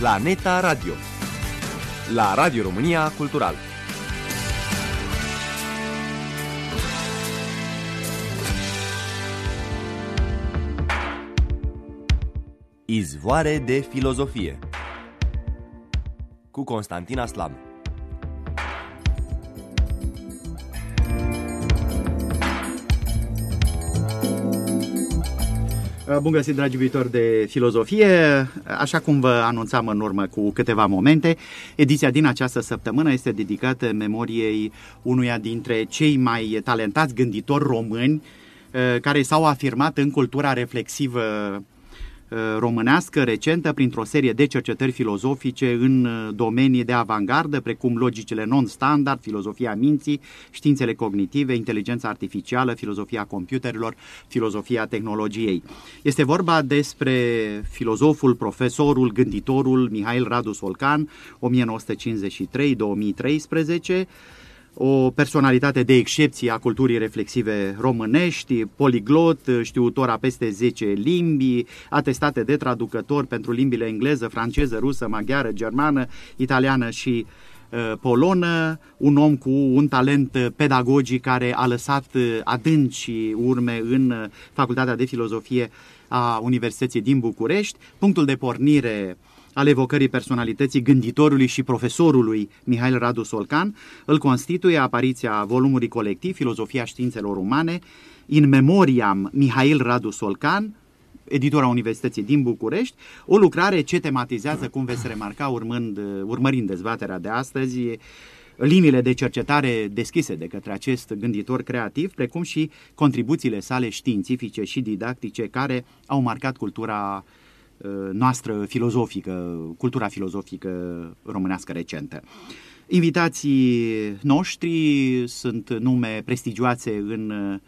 Planeta Radio. La Radio România Cultural. Izvoare de filozofie. Cu Constantin Aslam Bun găsit, dragi viitori de filozofie! Așa cum vă anunțam în urmă cu câteva momente, ediția din această săptămână este dedicată memoriei unuia dintre cei mai talentați gânditori români eh, care s-au afirmat în cultura reflexivă Uh, românească recentă printr-o serie de cercetări filozofice în uh, domenii de avangardă, precum logicile non-standard, filozofia minții, științele cognitive, inteligența artificială, filozofia computerilor, filozofia tehnologiei. Este vorba despre filozoful, profesorul, gânditorul Mihail Radu Solcan, 1953-2013, o personalitate de excepție a culturii reflexive românești, poliglot, știutor a peste 10 limbi, atestate de traducător pentru limbile engleză, franceză, rusă, maghiară, germană, italiană și uh, polonă, un om cu un talent pedagogic care a lăsat uh, adânci urme în uh, Facultatea de Filozofie a Universității din București. Punctul de pornire al evocării personalității gânditorului și profesorului Mihail Radu Solcan îl constituie apariția volumului colectiv Filozofia științelor umane in memoriam Mihail Radu Solcan, editora Universității din București, o lucrare ce tematizează, cum veți remarca urmând, urmărind dezbaterea de astăzi, liniile de cercetare deschise de către acest gânditor creativ, precum și contribuțiile sale științifice și didactice care au marcat cultura Uh, noastră filozofică, cultura filozofică românească recentă. Invitații noștri sunt nume prestigioase în uh,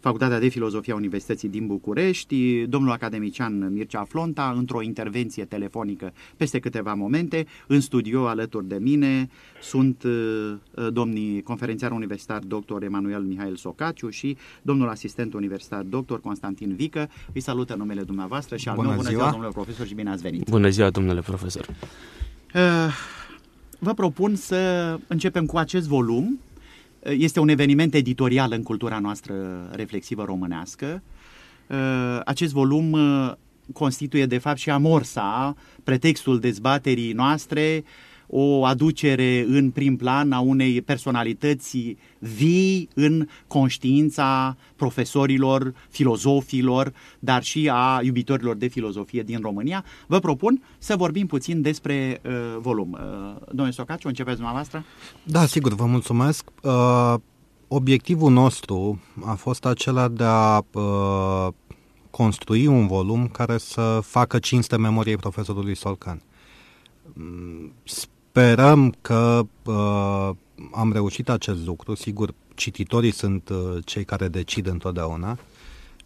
Facultatea de Filozofie a Universității din București, domnul academician Mircea Flonta, într-o intervenție telefonică peste câteva momente, în studio alături de mine sunt uh, domnii conferențiar universitar dr. Emanuel Mihail Socaciu și domnul asistent universitar dr. Constantin Vică. Îi salută numele dumneavoastră și al bună meu. Bună ziua, ziua domnule profesor, și bine ați venit. Bună ziua, domnule profesor. Uh, vă propun să începem cu acest volum este un eveniment editorial în cultura noastră reflexivă românească. Uh, acest volum uh, constituie de fapt și amorsa, pretextul dezbaterii noastre, o aducere în prim plan a unei personalități vii în conștiința profesorilor, filozofilor, dar și a iubitorilor de filozofie din România. Vă propun să vorbim puțin despre uh, volum. Uh, domnule Socaciu, începeți dumneavoastră? Da, sigur, vă mulțumesc. Uh, obiectivul nostru a fost acela de a uh, construi un volum care să facă cinste memoriei profesorului Solcan. Mm, Sperăm că uh, am reușit acest lucru. Sigur, cititorii sunt uh, cei care decid întotdeauna,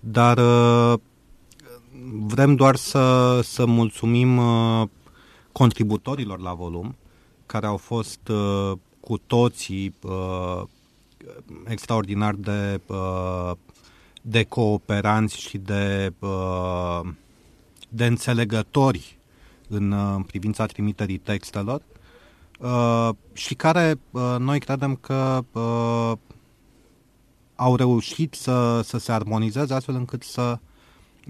dar uh, vrem doar să, să mulțumim uh, contributorilor la volum, care au fost uh, cu toții uh, extraordinar de, uh, de cooperanți și de, uh, de înțelegători în, în privința trimiterii textelor Uh, și care uh, noi credem că uh, au reușit să, să se armonizeze astfel încât să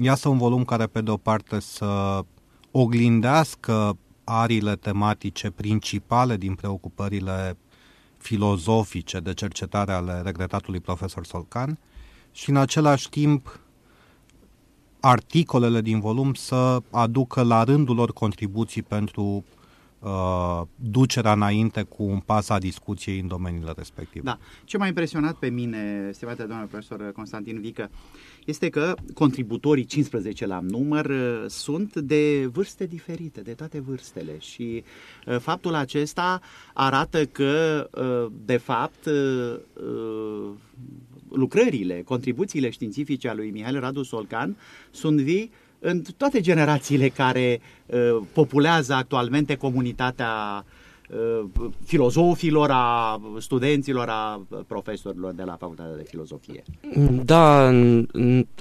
iasă un volum care, pe de o parte, să oglindească arile tematice principale din preocupările filozofice de cercetare ale regretatului profesor Solcan și, în același timp, articolele din volum să aducă la rândul lor contribuții pentru uh, ducerea înainte cu un pas a discuției în domeniile respective. Da. Ce m-a impresionat pe mine, stimate doamnă profesor Constantin Vică, este că contributorii 15 la număr uh, sunt de vârste diferite, de toate vârstele și uh, faptul acesta arată că, uh, de fapt, lucrările, contribuțiile științifice a lui Mihail Radu Solcan sunt vii în toate generațiile care uh, populează actualmente comunitatea uh, filozofilor, a studenților, a profesorilor de la Facultatea de Filozofie. Da,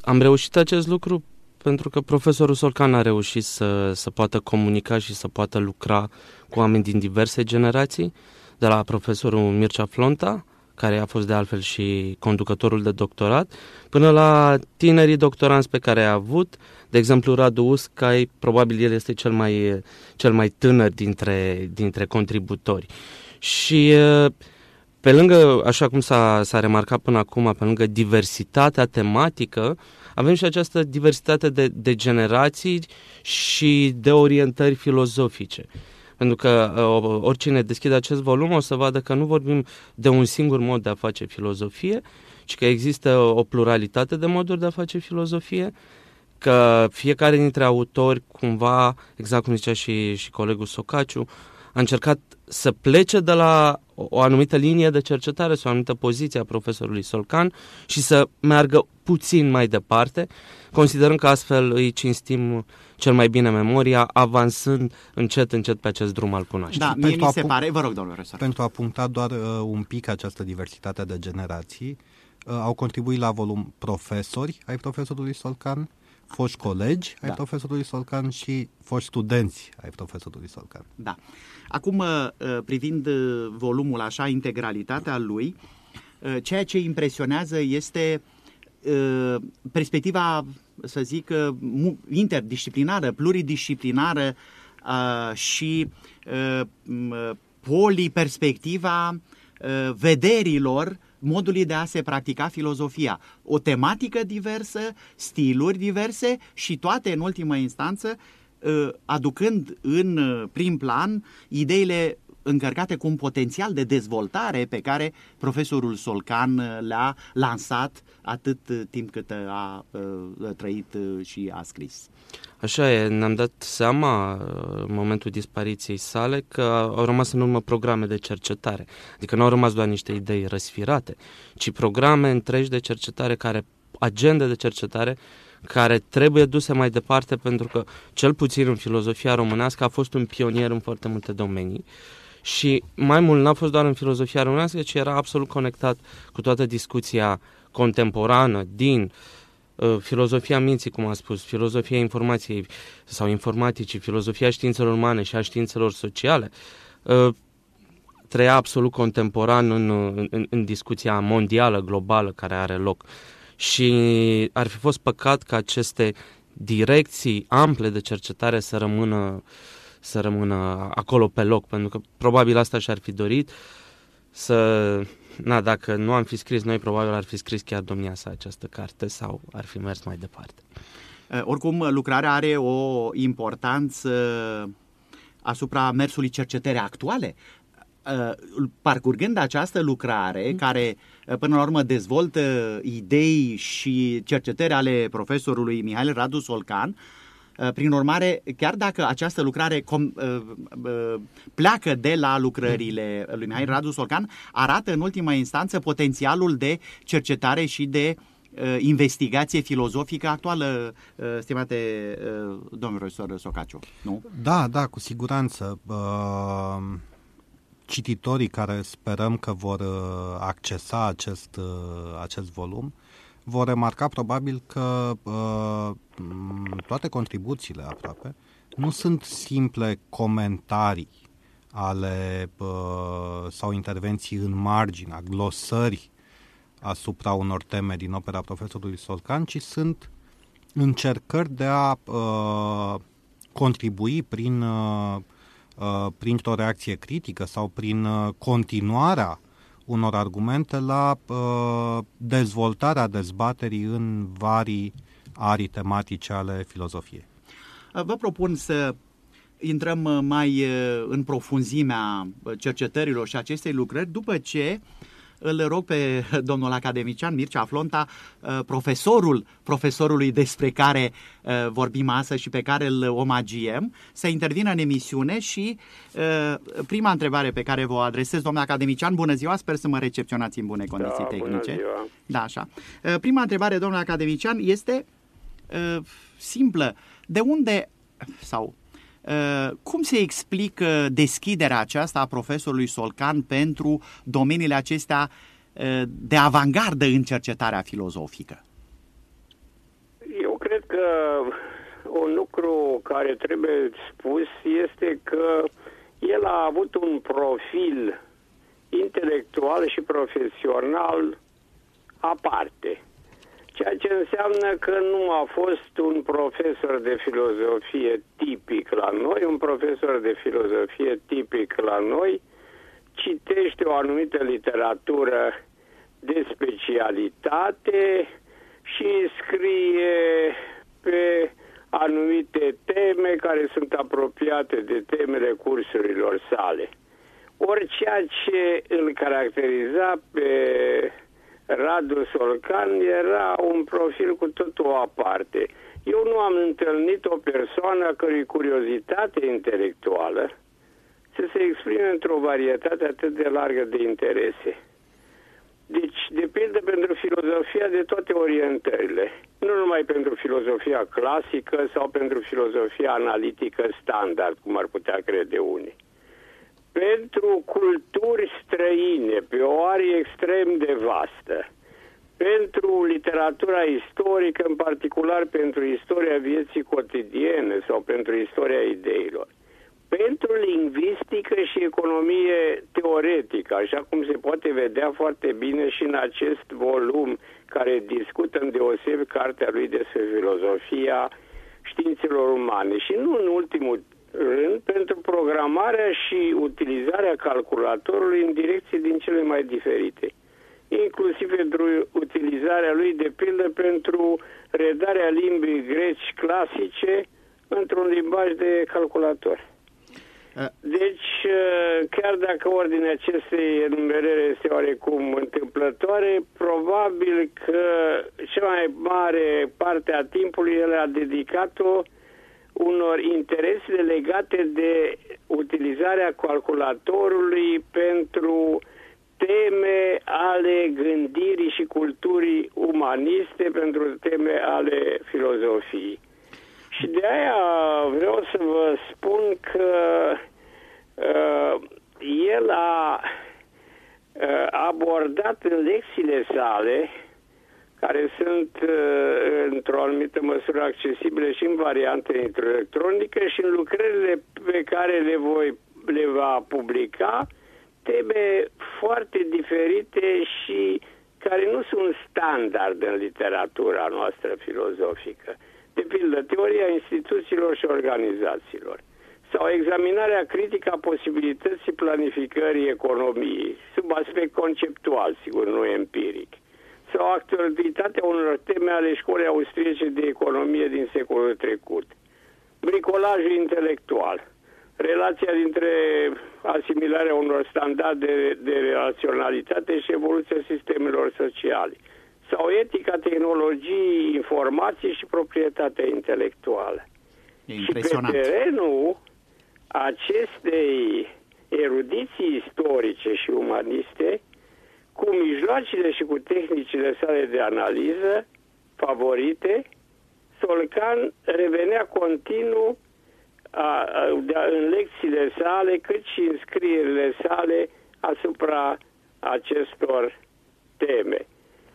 am reușit acest lucru pentru că profesorul Solcan a reușit să, să poată comunica și să poată lucra cu oameni din diverse generații, de la profesorul Mircea Flonta, care a fost de altfel și conducătorul de doctorat, până la tinerii doctoranți pe care a avut, de exemplu Radu Uscai, probabil el este cel mai, cel mai tânăr dintre, dintre contributori. Și pe lângă, așa cum s-a, s-a remarcat până acum, pe lângă diversitatea tematică, avem și această diversitate de, de generații și de orientări filozofice. Pentru că uh, oricine deschide acest volum o să vadă că nu vorbim de un singur mod de a face filozofie, ci că există o pluralitate de moduri de a face filozofie, că fiecare dintre autori, cumva, exact cum zicea și, și colegul Socaciu, a încercat să plece de la o anumită linie de cercetare sau o anumită poziție a profesorului Solcan și să meargă puțin mai departe, considerând că astfel îi cinstim cel mai bine memoria, avansând încet, încet pe acest drum al cunoașterii. Da, mie pentru mi se pare, vă rog, domnule profesor. Pentru a puncta doar uh, un pic această diversitate de generații, uh, au contribuit la volum profesori ai profesorului Solcan, foști colegi ai da. profesorului Solcan și foști studenți ai profesorului Solcan. Da. Acum, uh, privind uh, volumul așa, integralitatea lui, uh, ceea ce impresionează este perspectiva, să zic, interdisciplinară, pluridisciplinară și poliperspectiva vederilor modului de a se practica filozofia. O tematică diversă, stiluri diverse și toate, în ultimă instanță, ă, aducând în ă, prim plan ideile încărcate cu un potențial de dezvoltare pe care profesorul Solcan ă, le-a lansat atât timp cât a, trăit și a scris. Așa e, ne-am dat seama în momentul dispariției sale că au rămas în urmă programe de cercetare. Adică nu au rămas doar niște idei răsfirate, ci programe întregi de cercetare care, agende de cercetare care trebuie duse mai departe pentru că, cel puțin în filozofia românească, a fost un pionier în foarte multe domenii și mai mult n-a fost doar în filozofia românească, ci era absolut conectat cu toată discuția contemporană din uh, Uh, filozofia minții, cum am spus, filozofia informației sau informaticii, filozofia științelor umane și a științelor sociale, uh, trăia absolut contemporan în, în, în discuția mondială, globală care are loc. Și ar fi fost păcat ca aceste direcții ample de cercetare să rămână, să rămână acolo pe loc, pentru că probabil asta și-ar fi dorit să na, dacă nu am fi scris noi, probabil ar fi scris chiar domnia sa această carte sau ar fi mers mai departe. Eh, oricum, lucrarea are o importanță asupra mersului cercetării actuale. Eh, parcurgând această lucrare, mm. care eh, până la urmă dezvoltă idei și cercetări ale profesorului Mihail Radu Solcan, Uh, prin urmare, chiar dacă această lucrare com, uh, uh, pleacă de la lucrările lui Mihai Radu Solcan, arată în ultima instanță potențialul de cercetare și de investigație filozofică actuală, stimate domnul profesor Socaciu, nu? Da, da, cu siguranță. Cititorii care sperăm că vor accesa acest, acest volum vor remarca probabil că uh, toate contribuțiile aproape nu sunt simple comentarii ale uh, sau intervenții în marginea, glosări asupra unor teme din opera profesorului Solcan, ci sunt încercări de a uh, contribui prin, uh, uh, printr-o reacție critică sau prin uh, continuarea unor argumente la uh, dezvoltarea dezbaterii în varii arii tematice ale filozofiei. Vă propun să intrăm uh, mai uh, în profunzimea cercetărilor și acestei lucrări după ce uh, îl rog pe domnul academician Mircea Flonta, uh, profesorul profesorului despre care uh, vorbim astăzi și pe care îl omagiem, să intervină în emisiune și uh, prima întrebare pe care vă adresez, domnul academician, bună ziua, sper să mă recepționați în bune condiții da, tehnice. Bună ziua. Da, așa. Prima întrebare, domnul academician, este simplă. De unde sau Uh, cum se explică deschiderea aceasta a profesorului Solcan pentru domeniile acestea uh, de avangardă în cercetarea filozofică? Eu cred că care trebuie spus este că el a avut un profil intelectual și profesional aparte. Ceea ce înseamnă că nu a fost un profesor de filozofie tipic la noi, un profesor de filozofie tipic la noi citește o anumită literatură de specialitate și scrie pe anumite teme care sunt apropiate de temele cursurilor sale. Ori ceea ce îl caracteriza pe Radu Solcan era un profil cu totul aparte. Eu nu am întâlnit o persoană a cărui curiozitate intelectuală să se exprime într-o varietate atât de largă de interese. Deci, de pildă pentru filozofia de toate orientările, nu numai pentru filozofia clasică sau pentru filozofia analitică standard, cum ar putea crede unii. Pentru culturi străine, pe o arie extrem de vastă, pentru literatura istorică, în particular pentru istoria vieții cotidiene sau pentru istoria ideilor. Pentru lingvistică și economie teoretică, așa cum se poate vedea foarte bine și în acest volum care discută în deoseb cartea lui despre filozofia științelor umane. Și nu în ultimul rând pentru programarea și utilizarea calculatorului în direcții din cele mai diferite inclusiv pentru utilizarea lui de pildă pentru redarea limbii greci clasice într-un limbaj de calculator. Deci, uh, chiar dacă ordinea acestei enumerări este oarecum întâmplătoare, probabil că cea mai mare parte a timpului el a dedicat-o unor interese legate de utilizarea calculatorului pentru teme ale gândirii și culturii umaniste, pentru teme ale filozofiei. Și de aia vreau să vă spun că uh, el a uh, abordat în lecțiile sale, care sunt uh, într-o anumită măsură accesibile și în variantă electronică și în lucrările pe care le, voi, le va publica, teme foarte diferite și care nu sunt standard în literatura noastră filozofică. De pildă teoria instituțiilor și organizațiilor sau examinarea critică a posibilității planificării economiei, sub aspect conceptual, sigur, nu empiric, sau actualitatea unor teme ale școlii austriece de economie din secolul trecut, bricolajul intelectual, relația dintre asimilarea unor standarde de relaționalitate și evoluția sistemelor sociale, sau etica tehnologiei informației și proprietatea intelectuală. E și pe terenul acestei erudiții istorice și umaniste, cu mijloacele și cu tehnicile sale de analiză favorite, Solcan revenea continuu a, a, de, în lecțiile sale, cât și în scrierile sale asupra acestor teme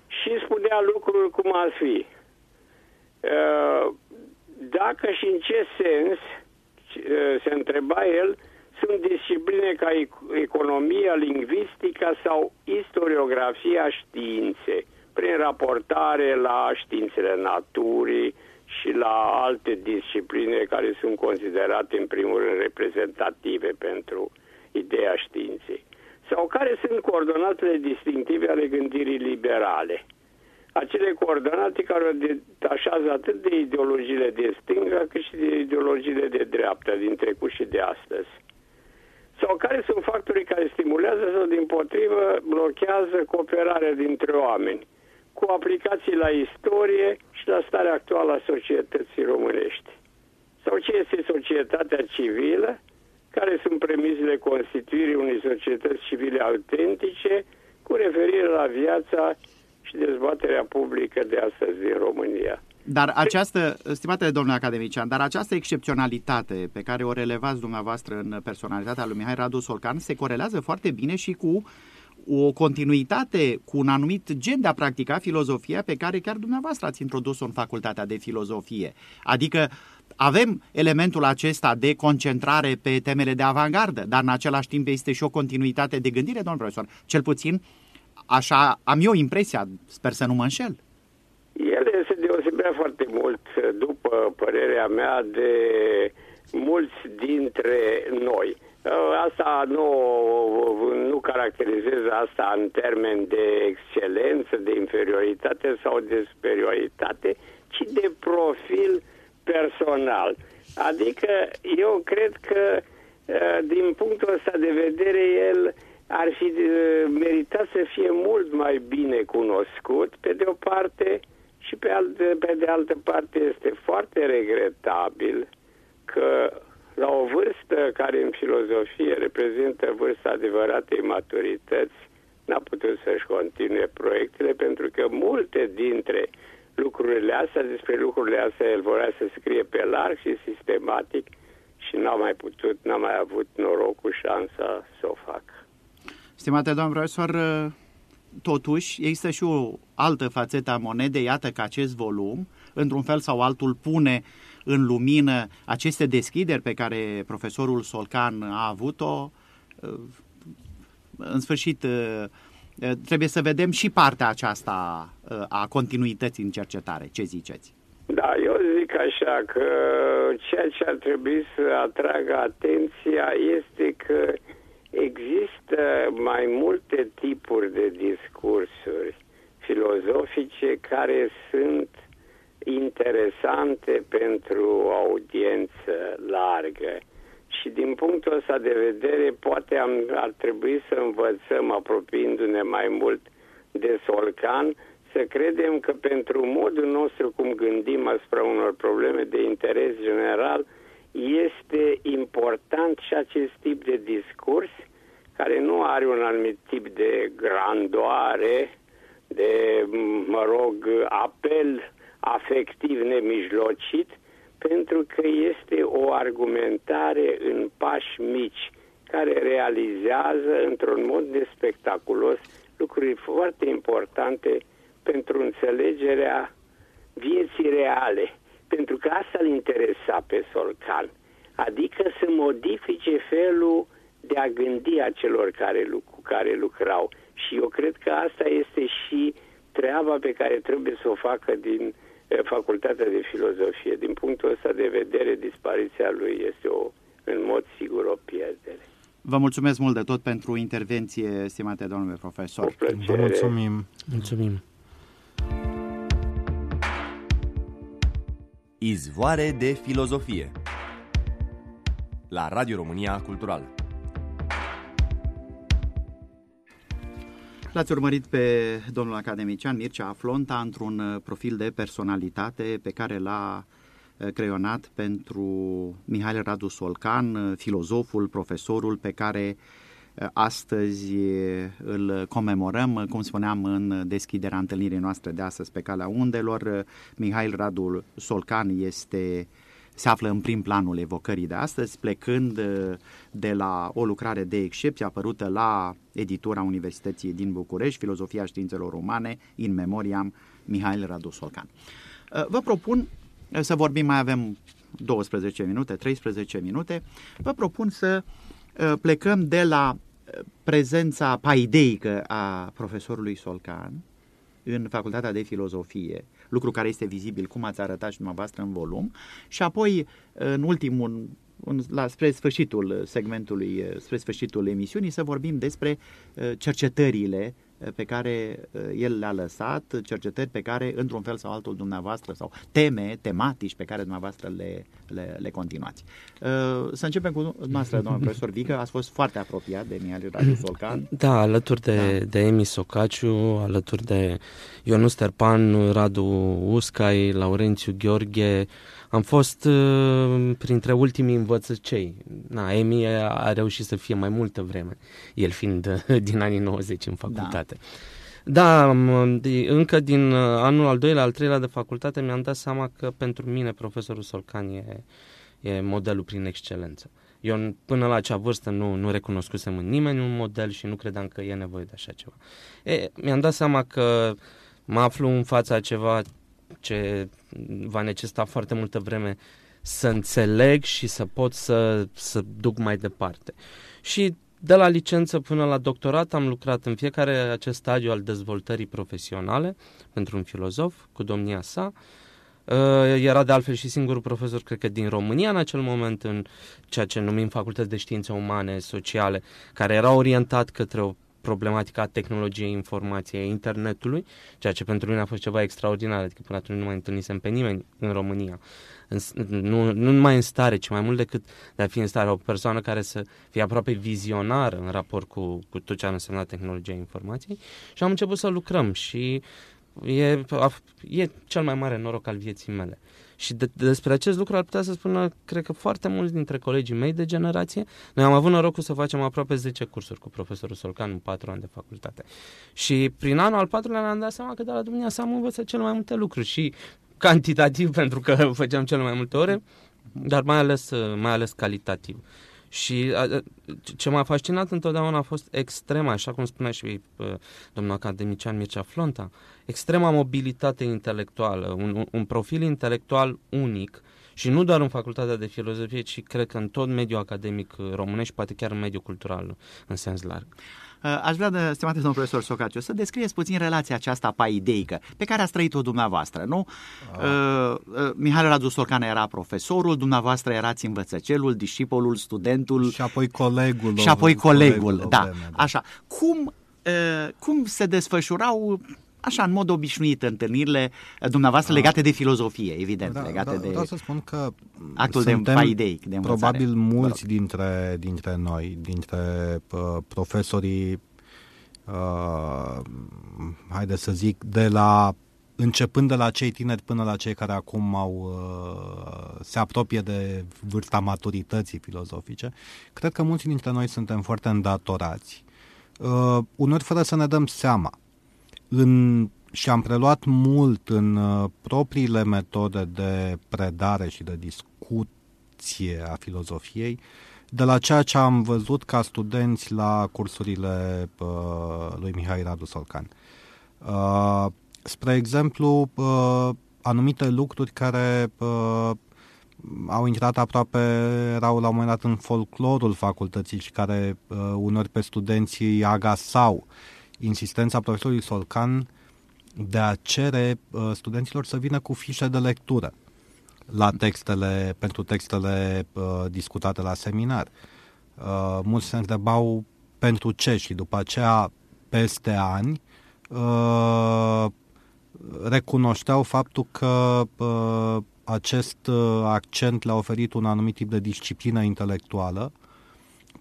și spunea lucruri cum ar fi. Uh, dacă și în ce sens, uh, se întreba el, sunt discipline ca economia, lingvistica sau istoriografia științe, prin raportare la științele naturii și la alte discipline care sunt considerate în primul rând reprezentative pentru ideea științei sau care sunt coordonatele distinctive ale gândirii liberale. Acele coordonate care o detașează atât de ideologiile de stânga cât și de ideologiile de dreapta din trecut și de astăzi. Sau care sunt factorii care stimulează sau din potrivă blochează cooperarea dintre oameni cu aplicații la istorie și la starea actuală a societății românești. Sau ce este societatea civilă care sunt premizele constituirii unei societăți civile autentice cu referire la viața și dezbaterea publică de astăzi din România. Dar această, stimate domnule academician, dar această excepționalitate pe care o relevați dumneavoastră în personalitatea lui Mihai Radu Solcan se corelează foarte bine și cu o continuitate cu un anumit gen de a practica filozofia pe care chiar dumneavoastră ați introdus-o în facultatea de filozofie. Adică avem elementul acesta de concentrare pe temele de avangardă, dar în același timp este și o continuitate de gândire, domnul profesor. Cel puțin așa am eu impresia, sper să nu mă înșel. El se deosebea foarte mult, după părerea mea, de mulți dintre noi. Asta nu, nu caracterizez asta în termen de excelență, de inferioritate sau de superioritate, ci de profil personal. Adică eu cred că din punctul ăsta de vedere el ar fi meritat să fie mult mai bine cunoscut, pe de o parte, și pe, alte, pe de altă parte este foarte regretabil că la o vârstă care în filozofie reprezintă vârsta adevăratei maturități, n-a putut să-și continue proiectele pentru că multe dintre lucrurile astea, despre lucrurile astea el vorea să scrie pe larg și sistematic și n-a mai putut, n-a mai avut norocul, șansa să o facă. Stimate domn profesor, totuși există și o altă fațetă a monedei, iată că acest volum, într-un fel sau altul, pune în lumină aceste deschideri pe care profesorul Solcan a avut-o. În sfârșit, trebuie să vedem și partea aceasta a continuității în cercetare. Ce ziceți? Da, eu zic așa că ceea ce ar trebui să atragă atenția este că există mai multe tipuri de discursuri filozofice care sunt interesante pentru o audiență largă. Și din punctul ăsta de vedere, poate am, ar trebui să învățăm, apropiindu-ne mai mult de Solcan, să credem că pentru modul nostru cum gândim asupra unor probleme de interes general, este important și acest tip de discurs care nu are un anumit tip de grandoare, de, mă rog, apel afectiv nemijlocit, pentru că este o argumentare în pași mici, care realizează într-un mod nespectaculos lucruri foarte importante pentru înțelegerea vieții reale. Pentru că asta îl interesa pe Solcan, adică să modifice felul de a gândi a celor care, cu care lucrau. Și eu cred că asta este și treaba pe care trebuie să o facă din facultatea de filozofie. Din punctul ăsta de vedere, dispariția lui este o, în mod sigur o pierdere. Vă mulțumesc mult de tot pentru intervenție, stimate domnule profesor. Vă mulțumim. Mulțumim. Izvoare de filozofie la Radio România Cultural. L-ați urmărit pe domnul academician Mircea Aflonta într-un uh, profil de personalitate pe care l-a uh, creionat pentru Mihail Radu Solcan, uh, filozoful, profesorul pe care astăzi îl comemorăm, cum spuneam în deschiderea întâlnirii noastre de astăzi pe calea undelor. Mihail Radu Solcan este uh, se află în prim planul evocării de astăzi, plecând uh, de la o lucrare de excepție apărută la editura Universității din București, Filozofia Științelor Romane, in memoriam Mihail Radu Solcan. Uh, vă propun uh, să vorbim, mai avem 12 minute, 13 minute, vă propun să plecăm de la prezența paideică a profesorului Solcan în Facultatea de Filozofie, lucru care este vizibil, cum ați arătat și dumneavoastră în volum, și apoi, în ultimul, la, spre sfârșitul segmentului, spre sfârșitul emisiunii, să vorbim despre uh, cercetările pe care uh, el le-a lăsat, cercetări pe care, într-un fel sau altul, dumneavoastră, sau teme, tematici pe care dumneavoastră le, le, le continuați. Uh, să începem cu dumneavoastră, domnul profesor Vică, ați fost foarte apropiat de Mihail Radu Solcan. Da, alături de, da. de Emi Socaciu, alături de Ionus Terpan, Radu Uscai, Laurențiu Gheorghe, am fost uh, printre ultimii învățăcei. Na, Emi a reușit să fie mai multă vreme, el fiind uh, din anii 90 în facultate. Da. Da, încă din uh, anul al doilea, al treilea de facultate mi-am dat seama că pentru mine profesorul Solcan e, e modelul prin excelență. Eu până la acea vârstă nu, nu recunoscusem în nimeni un model și nu credeam că e nevoie de așa ceva. E, mi-am dat seama că mă aflu în fața ceva ce va necesita foarte multă vreme să înțeleg și să pot să, să duc mai departe. Și de la licență până la doctorat am lucrat în fiecare acest stadiu al dezvoltării profesionale pentru un filozof cu domnia sa. Uh, era de altfel și singurul profesor, cred că din România în acel moment, în ceea ce numim Facultăți de Științe Umane, Sociale, care era orientat către o problematica tehnologiei informației, internetului, ceea ce pentru mine a fost ceva extraordinar, adică până atunci nu mai întâlnisem pe nimeni în România. În, nu, nu numai în stare, ci mai mult decât de a fi în stare, o persoană care să fie aproape vizionară în raport cu, cu tot ce a însemnat tehnologia informației și am început să lucrăm și e, e cel mai mare noroc al vieții mele. Și de, despre acest lucru ar putea să spună, cred că foarte mulți dintre colegii mei de generație. Noi am avut norocul să facem aproape 10 cursuri cu profesorul Solcan în 4 ani de facultate. Și prin anul al patrulea ne-am dat seama că de la Dumnezeu am învățat cel mai multe lucruri și cantitativ pentru că făceam cel mai multe ore, dar mai ales, mai ales calitativ. Și a, ce m-a fascinat întotdeauna a fost extrema, așa cum spunea și uh, domnul academician Mircea Flonta, extrema mobilitate intelectuală, un, un profil intelectual unic și nu doar în facultatea de filozofie, ci cred că în tot mediul academic românesc, poate chiar în mediul cultural în sens larg. Uh, aș vrea, de, stimate domnul profesor Socaciu, să descrieți puțin relația aceasta paideică pe care ați trăit-o dumneavoastră, nu? Ah. Uh, uh, Mihai Radu Sorcan era profesorul, dumneavoastră erați învățăcelul, discipolul, studentul. Și apoi colegul. Și apoi colegul, colegul da, vreme, da. Așa. Cum, uh, cum se desfășurau așa, în mod obișnuit, întâlnirile dumneavoastră da. legate de filozofie, evident, da, legate da, de vreau să spun că actul de paideic, de învățare. Probabil mulți dintre, dintre noi, dintre uh, profesorii, uh, haide să zic, de la începând de la cei tineri până la cei care acum au, uh, se apropie de vârsta maturității filozofice, cred că mulți dintre noi suntem foarte îndatorați, uh, uneori fără să ne dăm seama în, și am preluat mult în uh, propriile metode de predare și de discuție a filozofiei de la ceea ce am văzut ca studenți la cursurile uh, lui Mihai Radu Solcan. Uh, spre exemplu, uh, anumite lucruri care uh, au intrat aproape, erau la un moment dat în folclorul facultății și care uh, unor pe studenții agasau. Uh, insistența profesorului Solcan de a cere uh, studenților să vină cu fișe de lectură la textele, pentru textele uh, discutate la seminar. Uh, mulți se întrebau pentru ce și după aceea, peste ani, uh, recunoșteau faptul că uh, acest uh, accent le-a oferit un anumit tip de disciplină intelectuală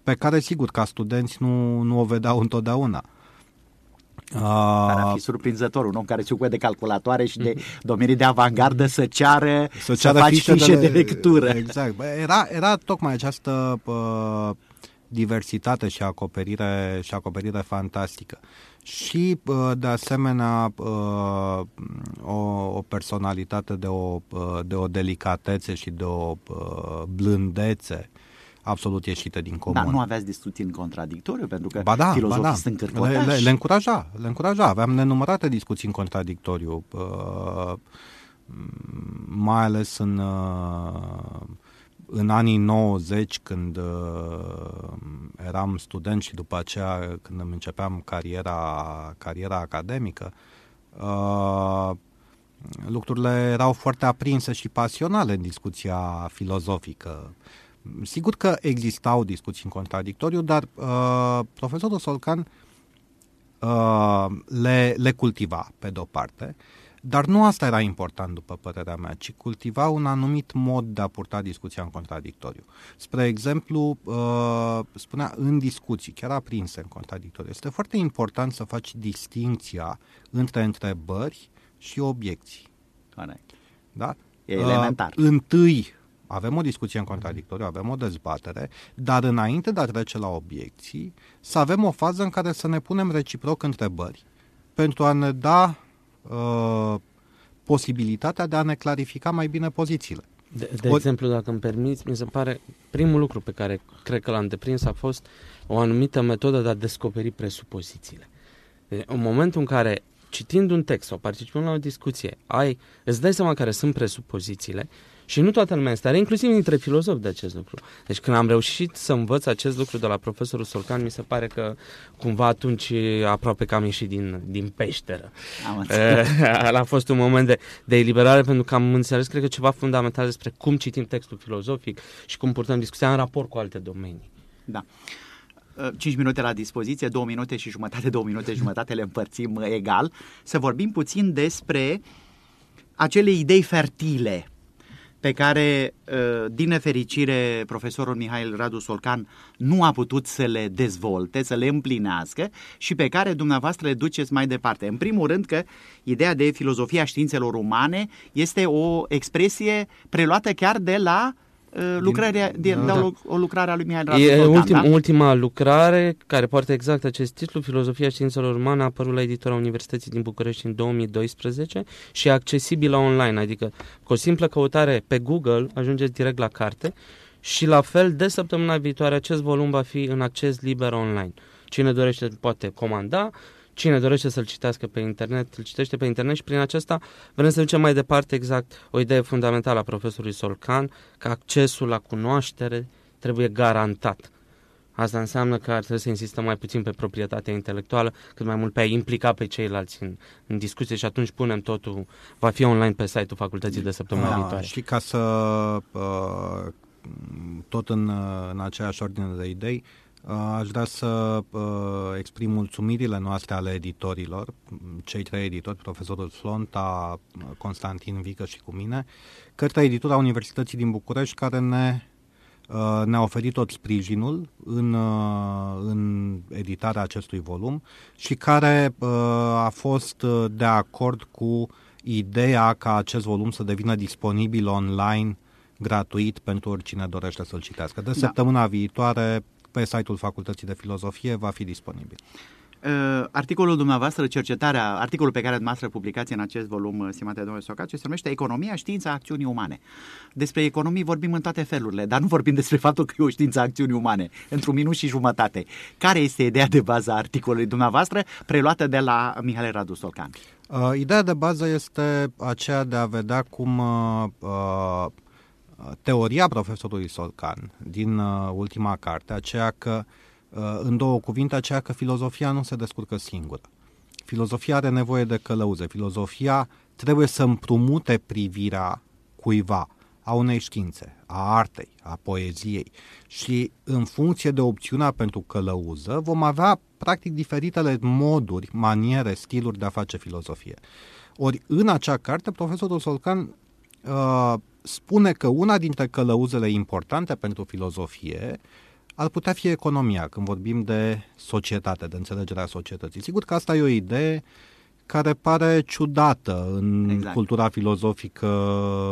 pe care, sigur, ca studenți nu, nu o vedeau întotdeauna. Care ar fi surprinzător, un om care se ocupă de calculatoare și de domenii de avangardă să ceară să, ceară să faci fișe, fișe de, de lectură. Exact. Era, era tocmai această uh, diversitate și acoperire, și acoperire fantastică. Și, uh, de asemenea, uh, o, o personalitate de o, uh, de o delicatețe și de o uh, blândețe absolut ieșită din comun. Dar nu aveați discuții în contradictoriu, pentru că ba da, filozofii ba da. sunt le, le, le încuraja, le încuraja. Aveam nenumărate discuții în contradictoriu, uh, mai ales în, uh, în anii 90, când uh, eram student și după aceea când îmi începeam cariera, cariera academică, uh, lucrurile erau foarte aprinse și pasionale în discuția filozofică. Sigur că existau discuții în contradictoriu, dar uh, profesorul Solcan uh, le, le cultiva pe de-o parte, dar nu asta era important, după părerea mea, ci cultiva un anumit mod de a purta discuția în contradictoriu. Spre exemplu, uh, spunea în discuții, chiar aprinse în contradictoriu, este foarte important să faci distinția între întrebări și obiecții. Corect. Da? E elementar. Uh, întâi avem o discuție în contradictoriu, avem o dezbatere, dar înainte de a trece la obiecții, să avem o fază în care să ne punem reciproc întrebări pentru a ne da uh, posibilitatea de a ne clarifica mai bine pozițiile. De, de o... exemplu, dacă îmi permiți, mi se pare primul lucru pe care cred că l-am deprins a fost o anumită metodă de a descoperi presupozițiile. Deci, în momentul în care citind un text sau participând la o discuție, ai, îți dai seama care sunt presupozițiile Și nu toată lumea este, inclusiv dintre filozofi de acest lucru. Deci când am reușit să învăț acest lucru de la profesorul Solcan, mi se pare că cumva atunci aproape că am ieșit din, din peșteră. Am a fost un moment de, de eliberare pentru că am înțeles, cred că ceva fundamental despre cum citim textul filozofic și cum purtăm discuția în raport cu alte domenii. Da. 5 uh, minute la dispoziție, 2 minute și jumătate, 2 minute și jumătate le împărțim uh, egal, să vorbim puțin despre acele idei fertile pe care, uh, din nefericire, profesorul Mihail Radu Solcan nu a putut să le dezvolte, să le împlinească și pe care dumneavoastră le duceți mai departe. În primul rând că ideea de filozofia științelor umane este o expresie preluată chiar de la uh, Uh, lucrarea, din, de, da. o, o lucrare a lui Mihai Radu E ultim, da? ultima lucrare care poartă exact acest titlu, Filozofia Științelor Umane, a apărut la editora Universității din București în 2012 și e accesibilă online, adică cu o simplă căutare pe Google ajungeți direct la carte și la fel de săptămâna viitoare acest volum va fi în acces liber online. Cine dorește poate comanda, cine dorește să-l citească pe internet, îl citește pe internet și prin acesta vrem să ducem mai departe exact o idee fundamentală a profesorului Solcan, că accesul la cunoaștere trebuie garantat. Asta înseamnă că ar trebui să insistăm mai puțin pe proprietatea intelectuală, cât mai mult pe a implica pe ceilalți în, în discuție și atunci punem totul, va fi online pe site-ul facultății de săptămâna da, viitoare. Și ca să, uh, tot în, în aceeași ordine de idei, Uh, aș vrea să uh, exprim mulțumirile noastre ale editorilor, cei trei editori, profesorul Flonta, Constantin Vică și cu mine, către editura Universității din București, care ne, uh, ne-a oferit tot sprijinul în, în editarea acestui volum și care a fost de acord cu ideea ca acest volum să devină disponibil online gratuit pentru oricine dorește să-l citească. De da. săptămâna viitoare pe site-ul Facultății de Filozofie va fi disponibil. Uh, articolul dumneavoastră, cercetarea, articolul pe care dumneavoastră publicați în acest volum, uh, stimate domnule Socace, se numește Economia, știința, acțiunii umane. Despre economii vorbim în toate felurile, dar nu vorbim despre faptul că e o știință a acțiunii umane, într-un minut și jumătate. Care este ideea de bază a articolului dumneavoastră, preluată de la Mihai Radu Solcan? Uh, ideea de bază este aceea de a vedea cum uh, uh, teoria profesorului Solcan din uh, ultima carte, aceea că, uh, în două cuvinte, aceea că filozofia nu se descurcă singură. Filozofia are nevoie de călăuze. Filozofia trebuie să împrumute privirea cuiva, a unei științe, a artei, a poeziei și în funcție de opțiunea pentru călăuză vom avea practic diferitele moduri, maniere, stiluri de a face filozofie. Ori în acea carte profesorul Solcan uh, spune că una dintre călăuzele importante pentru filozofie ar putea fi economia, când vorbim de societate, de înțelegerea societății. Sigur că asta e o idee care pare ciudată în exact. cultura filozofică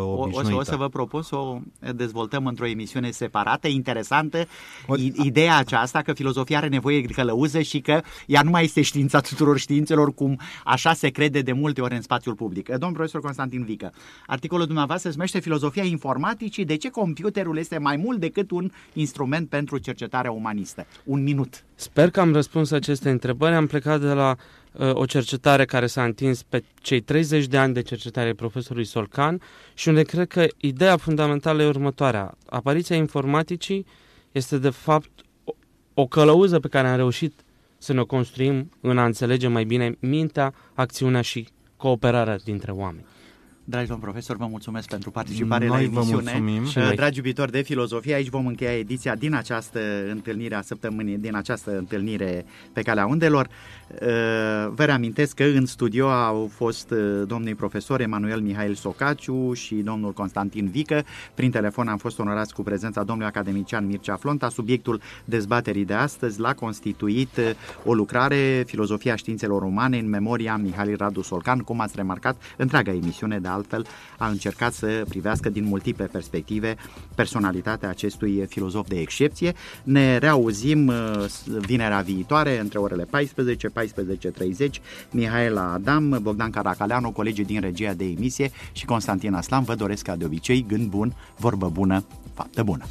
obișnuită. O, o, să, o să vă propun să o dezvoltăm într-o emisiune separată, interesantă, o... ideea aceasta că filozofia are nevoie de călăuză și că ea nu mai este știința tuturor științelor, cum așa se crede de multe ori în spațiul public. Domnul profesor Constantin Vică, articolul dumneavoastră se numește Filozofia informaticii, de ce computerul este mai mult decât un instrument pentru cercetarea umanistă? Un minut. Sper că am răspuns aceste întrebări. Am plecat de la uh, o cercetare care s-a întins pe cei 30 de ani de cercetare profesorului Solcan și unde cred că ideea fundamentală e următoarea. Apariția informaticii este de fapt o, o călăuză pe care am reușit să ne construim în a înțelege mai bine mintea, acțiunea și cooperarea dintre oameni. Dragi domn profesor, vă mulțumesc pentru participare Noi la emisiune. Vă mulțumim. Uh, dragi iubitori de filozofie, aici vom încheia ediția din această întâlnire a săptămânii, din această întâlnire pe calea undelor. Uh, vă reamintesc că în studio au fost uh, domnii profesor Emanuel Mihail Socaciu și domnul Constantin Vică. Prin telefon am fost onorați cu prezența domnului academician Mircea Flonta. Subiectul dezbaterii de astăzi l-a constituit o lucrare Filozofia științelor umane în memoria Mihail Radu Solcan, cum ați remarcat, întreaga emisiune de altfel a încercat să privească din multiple perspective personalitatea acestui filozof de excepție. Ne reauzim vinerea viitoare între orele 14 14.30, Mihaela Adam, Bogdan Caracaleanu, colegii din regia de emisie și Constantin Aslan. Vă doresc ca de obicei gând bun, vorbă bună, faptă bună.